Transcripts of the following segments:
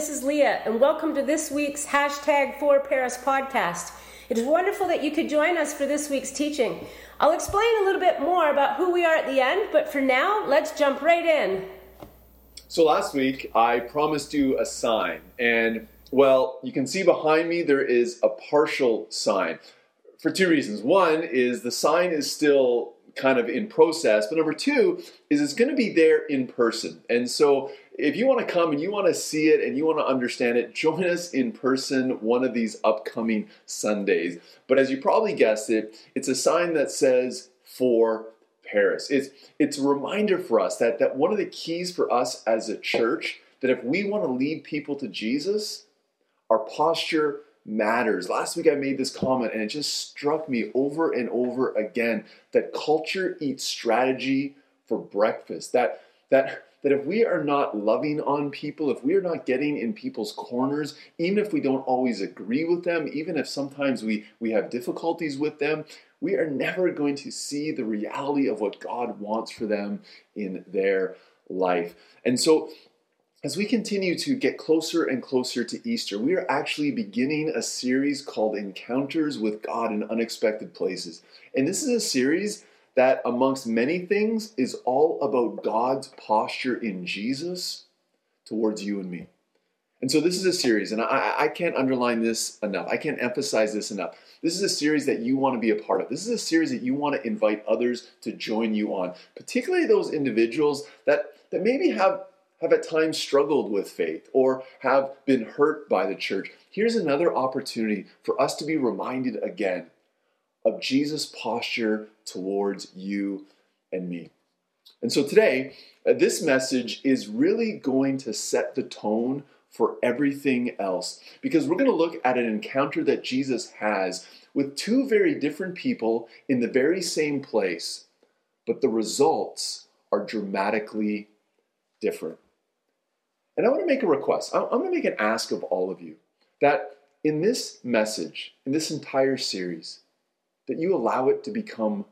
this is Leah, and welcome to this week's hashtag for Paris podcast. It is wonderful that you could join us for this week's teaching. I'll explain a little bit more about who we are at the end, but for now, let's jump right in. So last week, I promised you a sign, and well, you can see behind me there is a partial sign for two reasons. One is the sign is still kind of in process, but number two is it's going to be there in person. And so if you want to come and you want to see it and you want to understand it, join us in person one of these upcoming Sundays. But as you probably guessed it, it's a sign that says for Paris. It's it's a reminder for us that that one of the keys for us as a church that if we want to lead people to Jesus, our posture matters. Last week I made this comment and it just struck me over and over again that culture eats strategy for breakfast. That that that if we are not loving on people, if we are not getting in people's corners, even if we don't always agree with them, even if sometimes we, we have difficulties with them, we are never going to see the reality of what God wants for them in their life. And so as we continue to get closer and closer to Easter, we are actually beginning a series called Encounters with God in Unexpected Places. And this is a series that, amongst many things, is all about God's posture in Jesus towards you and me. And so this is a series, and I, I, can't underline this enough. I can't emphasize this enough. This is a series that you want to be a part of. This is a series that you want to invite others to join you on, particularly those individuals that, that maybe have have at times struggled with faith or have been hurt by the church, here's another opportunity for us to be reminded again of Jesus' posture towards you and me. And so today, uh, this message is really going to set the tone for everything else because we're going to look at an encounter that Jesus has with two very different people in the very same place, but the results are dramatically different. And I want to make a request. I'm going to make an ask of all of you that in this message, in this entire series, that you allow it to become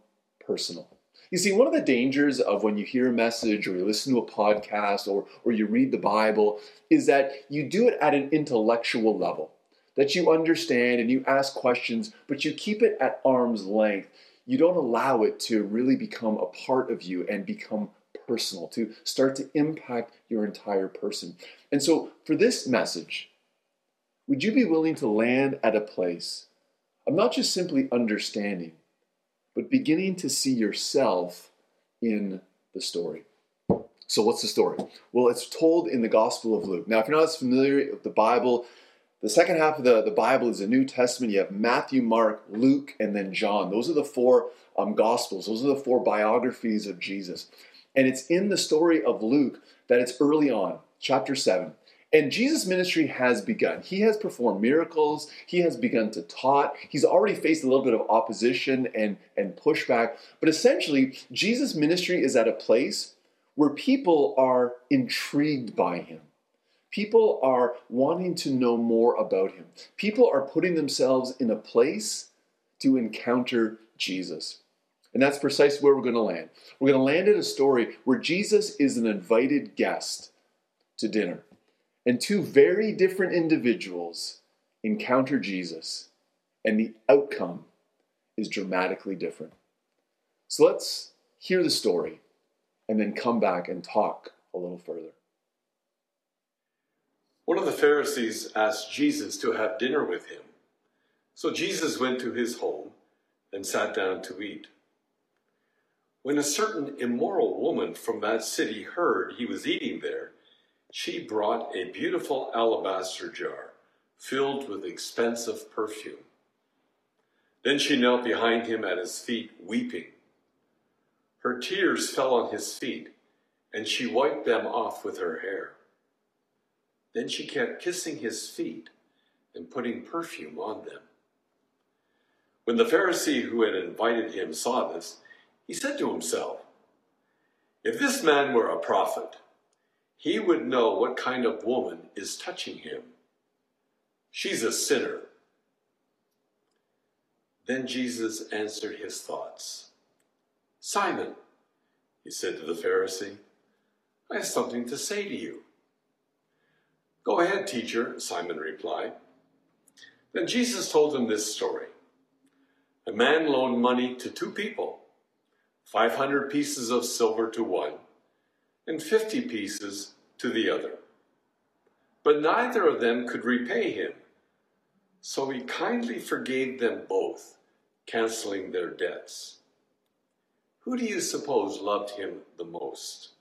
personal. You see, one of the dangers of when you hear a message or you listen to a podcast or, or you read the Bible is that you do it at an intellectual level, that you understand and you ask questions, but you keep it at arm's length. You don't allow it to really become a part of you and become personal, to start to impact your entire person. And so, for this message, would you be willing to land at a place of not just simply understanding, but beginning to see yourself in the story? So, what's the story? Well, it's told in the Gospel of Luke. Now, if you're not as familiar with the Bible, the second half of the, the Bible is the New Testament. You have Matthew, Mark, Luke, and then John. Those are the four um, Gospels, those are the four biographies of Jesus. And it's in the story of Luke that it's early on, chapter 7. And Jesus' ministry has begun. He has performed miracles. He has begun to taught. He's already faced a little bit of opposition and, and pushback. But essentially, Jesus' ministry is at a place where people are intrigued by him. People are wanting to know more about him. People are putting themselves in a place to encounter Jesus. And that's precisely where we're going to land. We're going to land at a story where Jesus is an invited guest to dinner. And two very different individuals encounter Jesus, and the outcome is dramatically different. So let's hear the story and then come back and talk a little further. One of the Pharisees asked Jesus to have dinner with him. So Jesus went to his home and sat down to eat. When a certain immoral woman from that city heard he was eating there, she brought a beautiful alabaster jar filled with expensive perfume. Then she knelt behind him at his feet, weeping. Her tears fell on his feet, and she wiped them off with her hair. Then she kept kissing his feet and putting perfume on them. When the Pharisee who had invited him saw this, he said to himself, If this man were a prophet, he would know what kind of woman is touching him. She's a sinner. Then Jesus answered his thoughts. Simon, he said to the Pharisee, I have something to say to you. Go ahead, teacher, Simon replied. Then Jesus told him this story. A man loaned money to two people, 500 pieces of silver to one, and 50 pieces to the other. But neither of them could repay him. So he kindly forgave them both, canceling their debts. Who do you suppose loved him the most?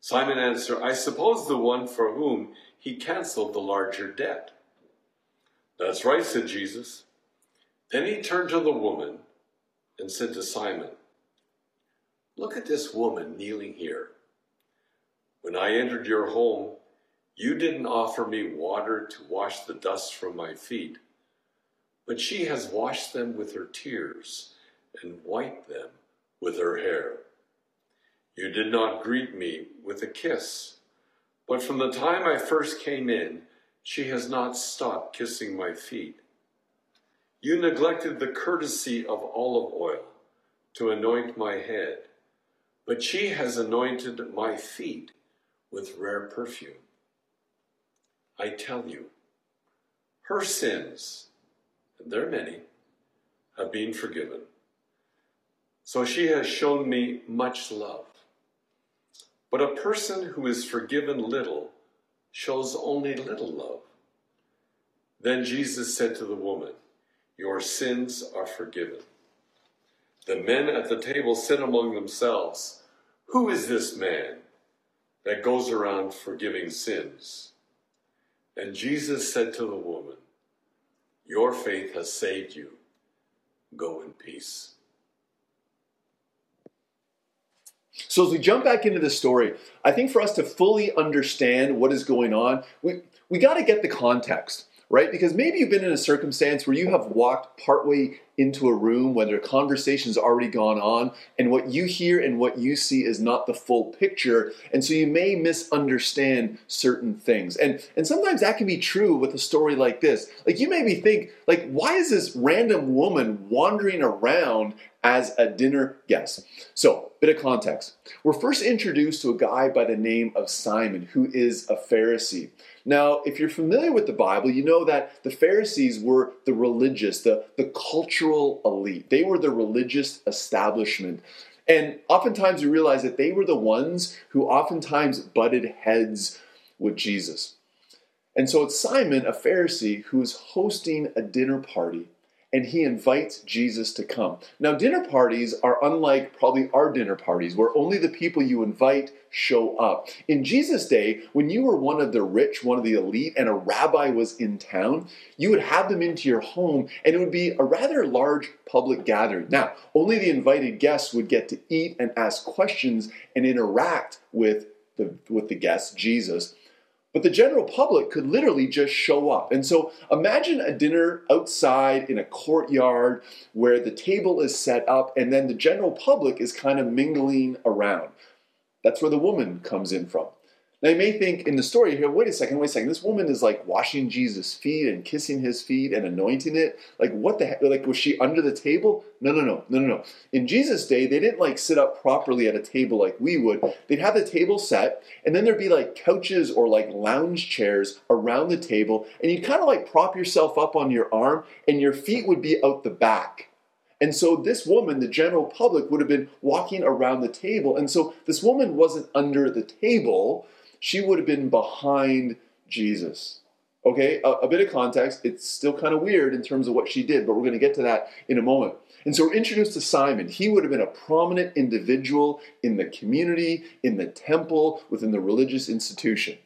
Simon answered, I suppose the one for whom he canceled the larger debt. That's right, said Jesus. Then he turned to the woman and said to Simon, Look at this woman kneeling here. When I entered your home, you didn't offer me water to wash the dust from my feet, but she has washed them with her tears and wiped them with her hair. You did not greet me with a kiss, but from the time I first came in, she has not stopped kissing my feet. You neglected the courtesy of olive oil to anoint my head, but she has anointed my feet with rare perfume. I tell you, her sins, and they're many, have been forgiven. So she has shown me much love. But a person who is forgiven little shows only little love. Then Jesus said to the woman, Your sins are forgiven. The men at the table said among themselves, Who is this man that goes around forgiving sins? And Jesus said to the woman, Your faith has saved you. Go in peace. So, as we jump back into the story, I think for us to fully understand what is going on, we, we got to get the context right? Because maybe you've been in a circumstance where you have walked partway into a room when their conversation's already gone on, and what you hear and what you see is not the full picture, and so you may misunderstand certain things. And and sometimes that can be true with a story like this. Like you maybe think, like, why is this random woman wandering around as a dinner guest? So, bit of context. We're first introduced to a guy by the name of Simon, who is a Pharisee. Now, if you're familiar with the Bible, you know that the Pharisees were the religious, the, the cultural elite. They were the religious establishment. And oftentimes we realize that they were the ones who oftentimes butted heads with Jesus. And so it's Simon, a Pharisee, who is hosting a dinner party and he invites Jesus to come. Now, dinner parties are unlike probably our dinner parties, where only the people you invite show up. In Jesus' day, when you were one of the rich, one of the elite, and a rabbi was in town, you would have them into your home, and it would be a rather large public gathering. Now, only the invited guests would get to eat and ask questions and interact with the, with the guest, Jesus. But the general public could literally just show up. And so imagine a dinner outside in a courtyard where the table is set up and then the general public is kind of mingling around. That's where the woman comes in from. Now you may think in the story here, wait a second, wait a second. This woman is like washing Jesus' feet and kissing his feet and anointing it. Like what the heck? Like was she under the table? No, no, no, no, no, no. In Jesus' day, they didn't like sit up properly at a table like we would. They'd have the table set, and then there'd be like couches or like lounge chairs around the table, and you'd kind of like prop yourself up on your arm, and your feet would be out the back. And so this woman, the general public, would have been walking around the table. And so this woman wasn't under the table, she would have been behind Jesus. Okay, a, a, bit of context. It's still kind of weird in terms of what she did, but we're going to get to that in a moment. And so we're introduced to Simon. He would have been a prominent individual in the community, in the temple, within the religious institution.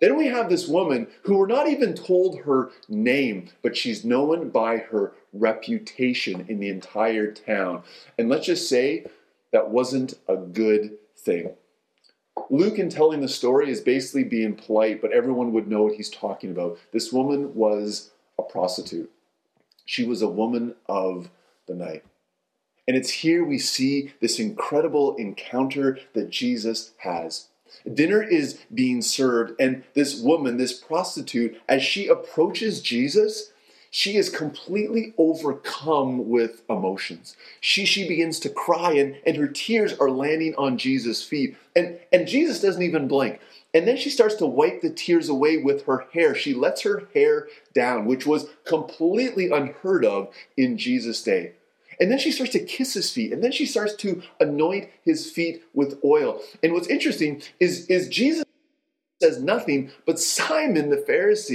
Then we have this woman who we're not even told her name, but she's known by her reputation in the entire town. And let's just say that wasn't a good thing. Luke, in telling the story, is basically being polite, but everyone would know what he's talking about. This woman was a prostitute, she was a woman of the night. And it's here we see this incredible encounter that Jesus has. Dinner is being served, and this woman, this prostitute, as she approaches Jesus, she is completely overcome with emotions. She, she begins to cry, and, and her tears are landing on Jesus' feet. And, and Jesus doesn't even blink. And then she starts to wipe the tears away with her hair. She lets her hair down, which was completely unheard of in Jesus' day. And then she starts to kiss his feet, and then she starts to anoint his feet with oil. And what's interesting is, is Jesus says nothing, but Simon the Pharisee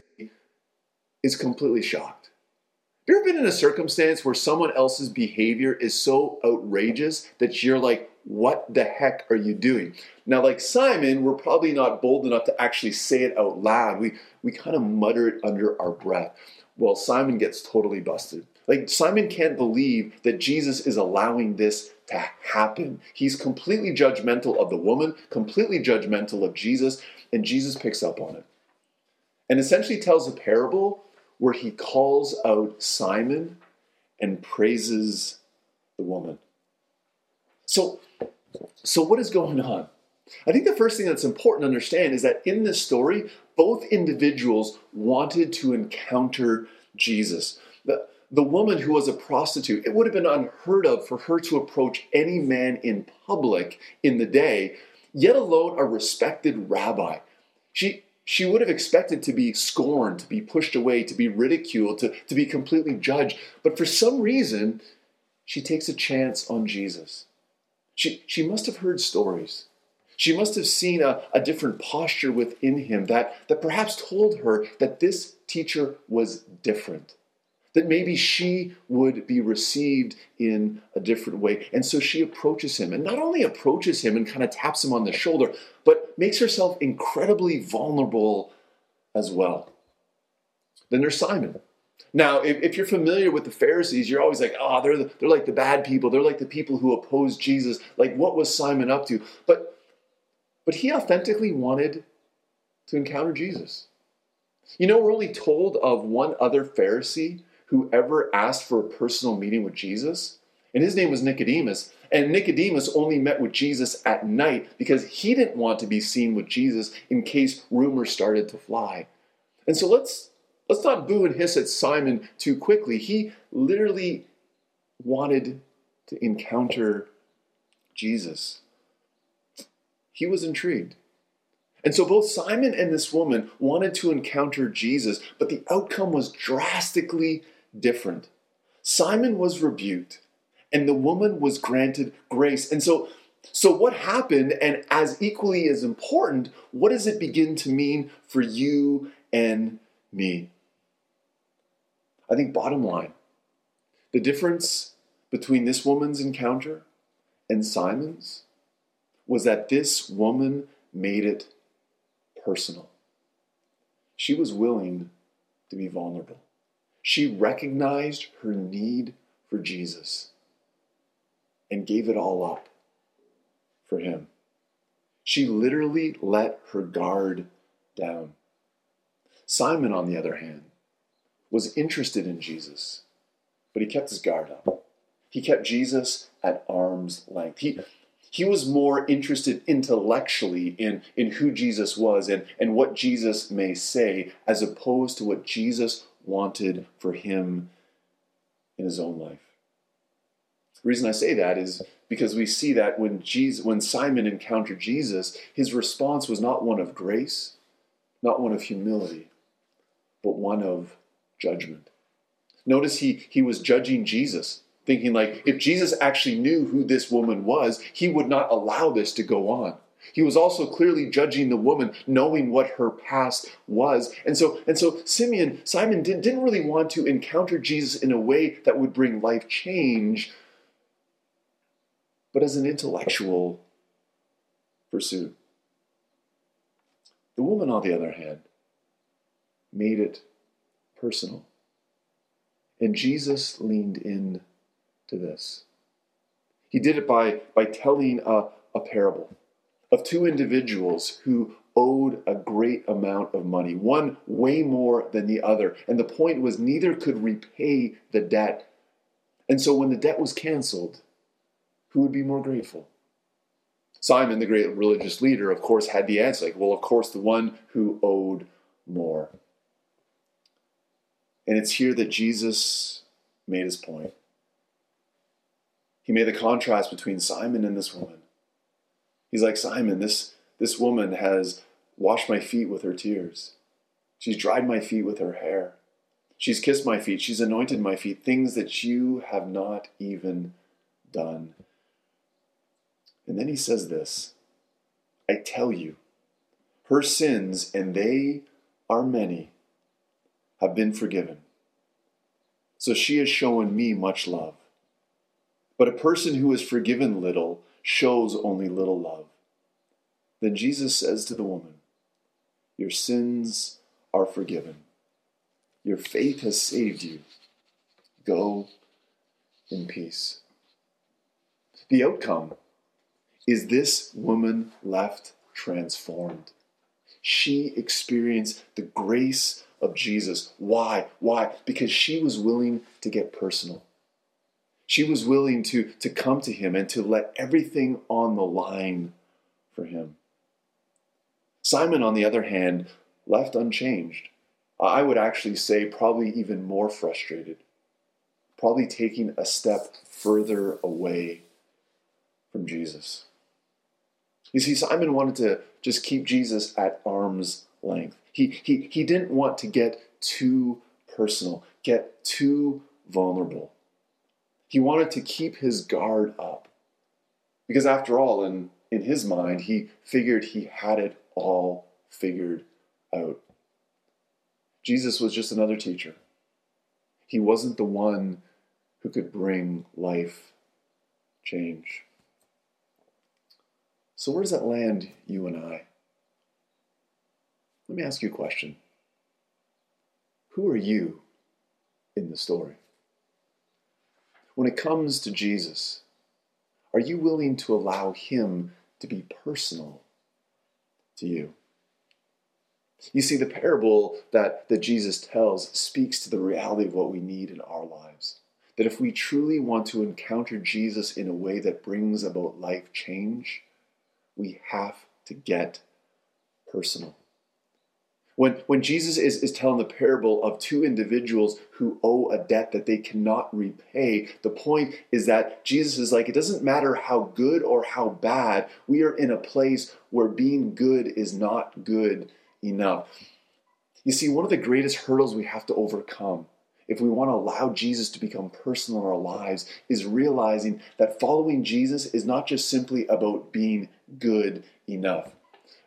is completely shocked. Have you ever been in a circumstance where someone else's behavior is so outrageous that you're like, what the heck are you doing? Now, like Simon, we're probably not bold enough to actually say it out loud. We, we kind of mutter it under our breath. Well, Simon gets totally busted. Like Simon can't believe that Jesus is allowing this to happen. He's completely judgmental of the woman, completely judgmental of Jesus, and Jesus picks up on it. And essentially tells a parable where he calls out Simon and praises the woman. So, so what is going on? I think the first thing that's important to understand is that in this story, both individuals wanted to encounter Jesus. The, the woman who was a prostitute, it would have been unheard of for her to approach any man in public in the day, yet alone a respected rabbi. She, she would have expected to be scorned, to be pushed away, to be ridiculed, to, to be completely judged. But for some reason, she takes a chance on Jesus. She, she must have heard stories. She must have seen a, a different posture within him that, that perhaps told her that this teacher was different that maybe she would be received in a different way. And so she approaches him, and not only approaches him and kind of taps him on the shoulder, but makes herself incredibly vulnerable as well. Then there's Simon. Now, if, if, you're familiar with the Pharisees, you're always like, oh, they're, the, they're like the bad people. They're like the people who oppose Jesus. Like, what was Simon up to? But, but he authentically wanted to encounter Jesus. You know, we're only told of one other Pharisee who ever asked for a personal meeting with Jesus. And his name was Nicodemus. And Nicodemus only met with Jesus at night because he didn't want to be seen with Jesus in case rumors started to fly. And so let's let's not boo and hiss at Simon too quickly. He literally wanted to encounter Jesus. He was intrigued. And so both Simon and this woman wanted to encounter Jesus, but the outcome was drastically different. Simon was rebuked, and the woman was granted grace. And so, so what happened, and as equally as important, what does it begin to mean for you and me? I think, bottom line, the difference between this woman's encounter and Simon's was that this woman made it personal. She was willing to be vulnerable. She recognized her need for Jesus and gave it all up for him. She literally let her guard down. Simon, on the other hand, was interested in Jesus, but he kept his guard up. He kept Jesus at arm's length. He, he was more interested intellectually in, in who Jesus was and, and what Jesus may say, as opposed to what Jesus wanted for him in his own life. The reason I say that is because we see that when Jesus, when Simon encountered Jesus, his response was not one of grace, not one of humility, but one of judgment. Notice he, he was judging Jesus, thinking like if Jesus actually knew who this woman was, he would not allow this to go on. He was also clearly judging the woman, knowing what her past was. And so, and so Simeon, Simon didn't, didn't really want to encounter Jesus in a way that would bring life change, but as an intellectual pursuit. The woman, on the other hand, made it personal. And Jesus leaned in to this. He did it by, by telling a, a parable of two individuals who owed a great amount of money, one way more than the other. And the point was, neither could repay the debt. And so when the debt was canceled, who would be more grateful? Simon, the great religious leader, of course, had the answer like, well, of course, the one who owed more. And it's here that Jesus made his point. He made the contrast between Simon and this woman. He's like, Simon, this, this woman has washed my feet with her tears. She's dried my feet with her hair. She's kissed my feet. She's anointed my feet, things that you have not even done. And then he says this I tell you, her sins, and they are many, have been forgiven. So she has shown me much love. But a person who is forgiven little shows only little love. Then Jesus says to the woman, Your sins are forgiven. Your faith has saved you. Go in peace. The outcome is this woman left transformed. She experienced the grace of Jesus. Why? Why? Because she was willing to get personal. She was willing to, to come to him and to let everything on the line for him. Simon, on the other hand, left unchanged. I would actually say probably even more frustrated, probably taking a step further away from Jesus. You see, Simon wanted to just keep Jesus at arm's length. He, he, he didn't want to get too personal, get too vulnerable. He wanted to keep his guard up. Because after all, in, in his mind, he figured he had it all figured out. Jesus was just another teacher. He wasn't the one who could bring life change. So, where does that land you and I? Let me ask you a question Who are you in the story? When it comes to Jesus, are you willing to allow Him to be personal to you? You see, the parable that, that Jesus tells speaks to the reality of what we need in our lives. That if we truly want to encounter Jesus in a way that brings about life change, we have to get personal. When, when Jesus is, is telling the parable of two individuals who owe a debt that they cannot repay, the point is that Jesus is like, it doesn't matter how good or how bad, we are in a place where being good is not good enough. You see, one of the greatest hurdles we have to overcome if we want to allow Jesus to become personal in our lives is realizing that following Jesus is not just simply about being good enough.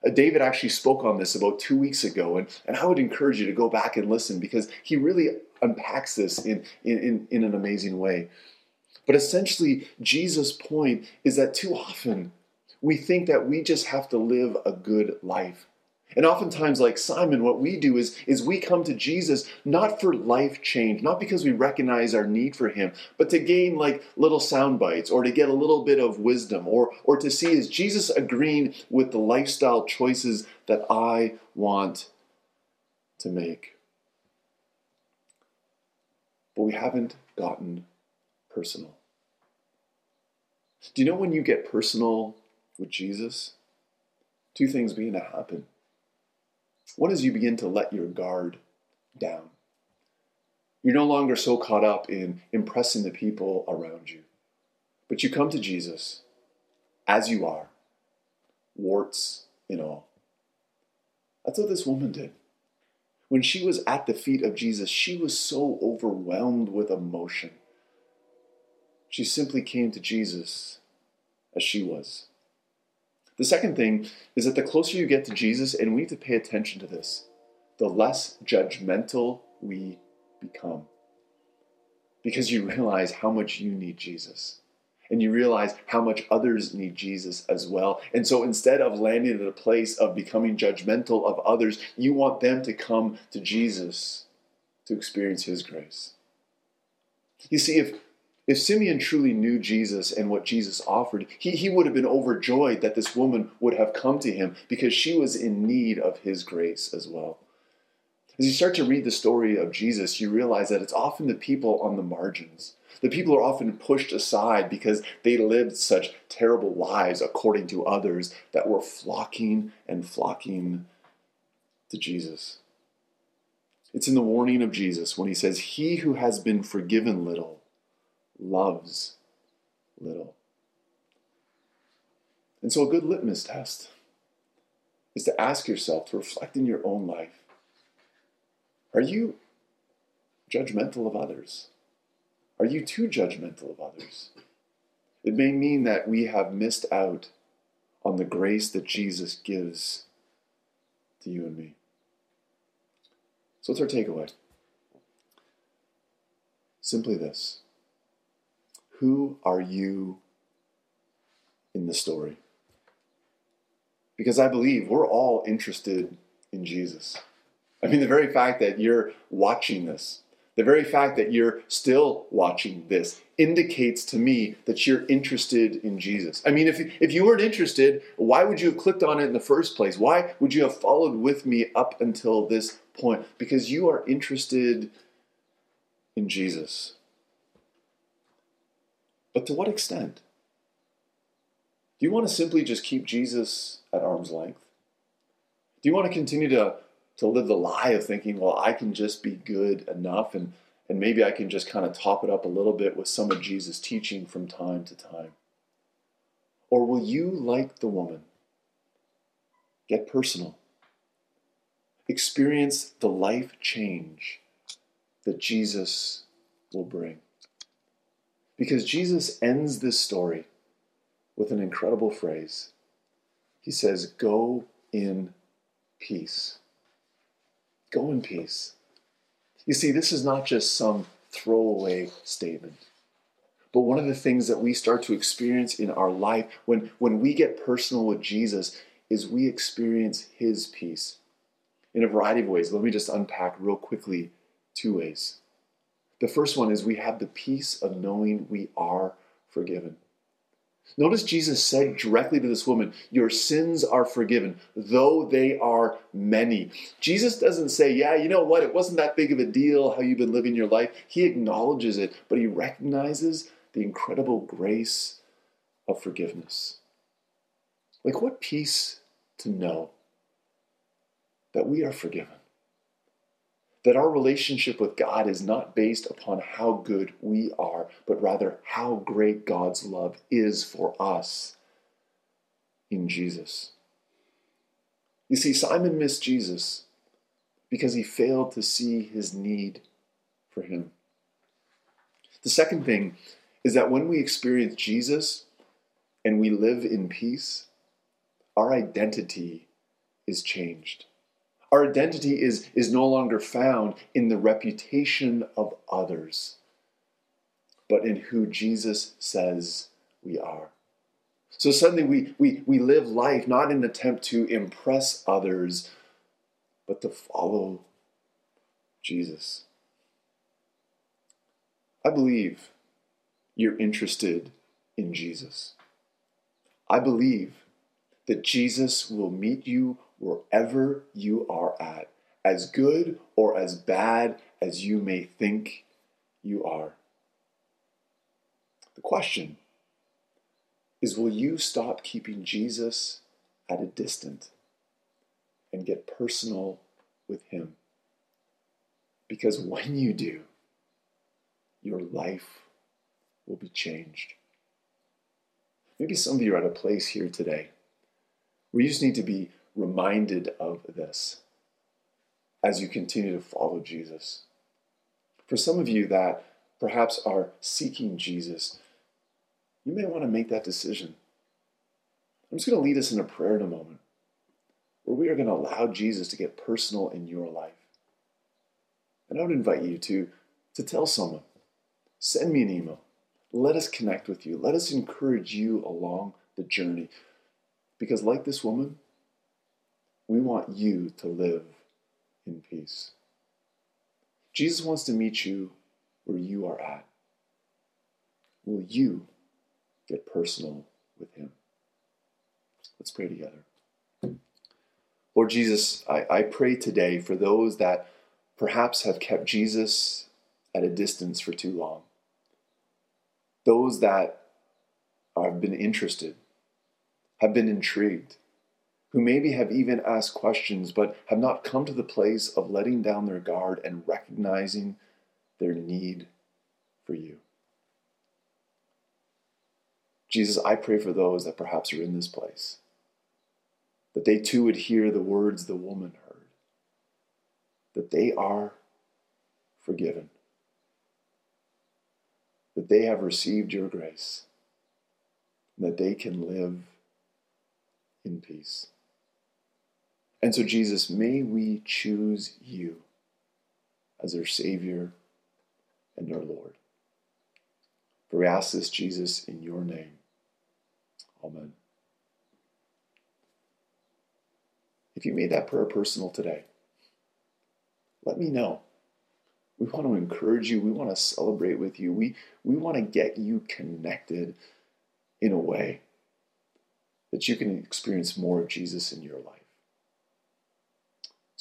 Uh, David actually spoke on this about two weeks ago, and, and I would encourage you to go back and listen because he really unpacks this in, in, in, in an amazing way. But essentially, Jesus' point is that too often we think that we just have to live a good life. And oftentimes, like Simon, what we do is, is we come to Jesus not for life change, not because we recognize our need for him, but to gain like little sound bites or to get a little bit of wisdom or, or to see is Jesus agreeing with the lifestyle choices that I want to make. But we haven't gotten personal. Do you know when you get personal with Jesus? Two things begin to happen. What as you begin to let your guard down? You're no longer so caught up in impressing the people around you, but you come to Jesus as you are, warts and all. That's what this woman did. When she was at the feet of Jesus, she was so overwhelmed with emotion. She simply came to Jesus as she was. The second thing is that the closer you get to Jesus, and we need to pay attention to this, the less judgmental we become. Because you realize how much you need Jesus. And you realize how much others need Jesus as well. And so instead of landing at a place of becoming judgmental of others, you want them to come to Jesus to experience his grace. You see, if if Simeon truly knew Jesus and what Jesus offered, he, he would have been overjoyed that this woman would have come to him because she was in need of his grace as well. As you start to read the story of Jesus, you realize that it's often the people on the margins. The people are often pushed aside because they lived such terrible lives according to others that were flocking and flocking to Jesus. It's in the warning of Jesus when he says, He who has been forgiven little loves little. And so, a good litmus test is to ask yourself, to reflect in your own life are you judgmental of others? Are you too judgmental of others? It may mean that we have missed out on the grace that Jesus gives to you and me. So, what's our takeaway? Simply this Who are you in the story? Because I believe we're all interested in Jesus. I mean, the very fact that you're watching this, the very fact that you're still watching this indicates to me that you're interested in Jesus. I mean, if, if you weren't interested, why would you have clicked on it in the first place? Why would you have followed with me up until this point? Because you are interested in Jesus. But to what extent? Do you want to simply just keep Jesus at arm's length? Do you want to continue to, to live the lie of thinking, well, I can just be good enough and, and maybe I can just kind of top it up a little bit with some of Jesus' teaching from time to time? Or will you, like the woman, get personal? Experience the life change that Jesus will bring. Because Jesus ends this story with an incredible phrase. He says, Go in peace. Go in peace. You see, this is not just some throwaway statement. But one of the things that we start to experience in our life when, when we get personal with Jesus is we experience his peace in a variety of ways. Let me just unpack real quickly two ways. The first one is we have the peace of knowing we are forgiven. Notice Jesus said directly to this woman, Your sins are forgiven, though they are many. Jesus doesn't say, Yeah, you know what? It wasn't that big of a deal how you've been living your life. He acknowledges it, but he recognizes the incredible grace of forgiveness. Like, what peace to know that we are forgiven that our relationship with God is not based upon how good we are, but rather how great God's love is for us in Jesus. You see, Simon missed Jesus because he failed to see his need for him. The second thing is that when we experience Jesus and we live in peace, our identity is changed. Our identity is, is no longer found in the reputation of others, but in who Jesus says we are. So suddenly we, we, we live life not in an attempt to impress others, but to follow Jesus. I believe you're interested in Jesus. I believe that Jesus will meet you wherever you are at, as good or as bad as you may think you are. The question is will you stop keeping Jesus at a distance and get personal with Him? Because when you do, your life will be changed. Maybe some of you are at a place here today where you just need to be reminded of this as you continue to follow Jesus. For some of you that perhaps are seeking Jesus, you may want to make that decision. I'm just going to lead us in a prayer in a moment where we are going to allow Jesus to get personal in your life. And I would invite you to, to tell someone, send me an email. Let us connect with you. Let us encourage you along the journey. Because, like this woman, we want you to live in peace. Jesus wants to meet you where you are at. Will you get personal with him? Let's pray together. Lord Jesus, I, I pray today for those that perhaps have kept Jesus at a distance for too long. Those that have been interested, have been intrigued, who maybe have even asked questions but have not come to the place of letting down their guard and recognizing their need for you. Jesus, I pray for those that perhaps are in this place. that they too would hear the words the woman heard, that they are forgiven, that they have received your grace, and that they can live in peace. And so, Jesus, may we choose you as our Savior and our Lord. For we ask this, Jesus, in your name. Amen. If you made that prayer personal today, let me know. We want to encourage you. We want to celebrate with you. We, we want to get you connected in a way that you can experience more of Jesus in your life.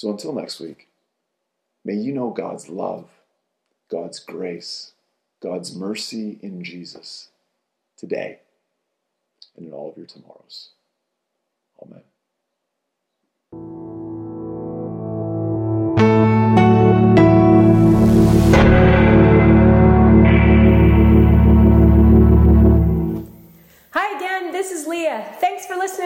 So until next week, may you know God's love, God's grace, God's mercy in Jesus today and in all of your tomorrows. Amen.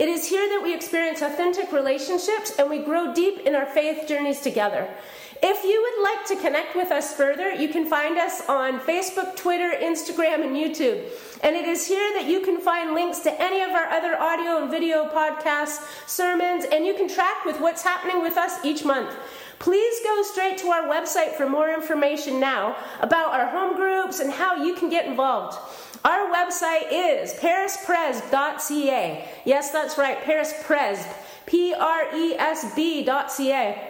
It is here that we experience authentic relationships and we grow deep in our faith journeys together. If you would like to connect with us further, you can find us on Facebook, Twitter, Instagram, and YouTube. And it is here that you can find links to any of our other audio and video podcasts, sermons, and you can track with what's happening with us each month. Please go straight to our website for more information now about our home groups and how you can get involved. Our website is parispresb.ca. Yes, that's right, parispresb. P R E S B.ca.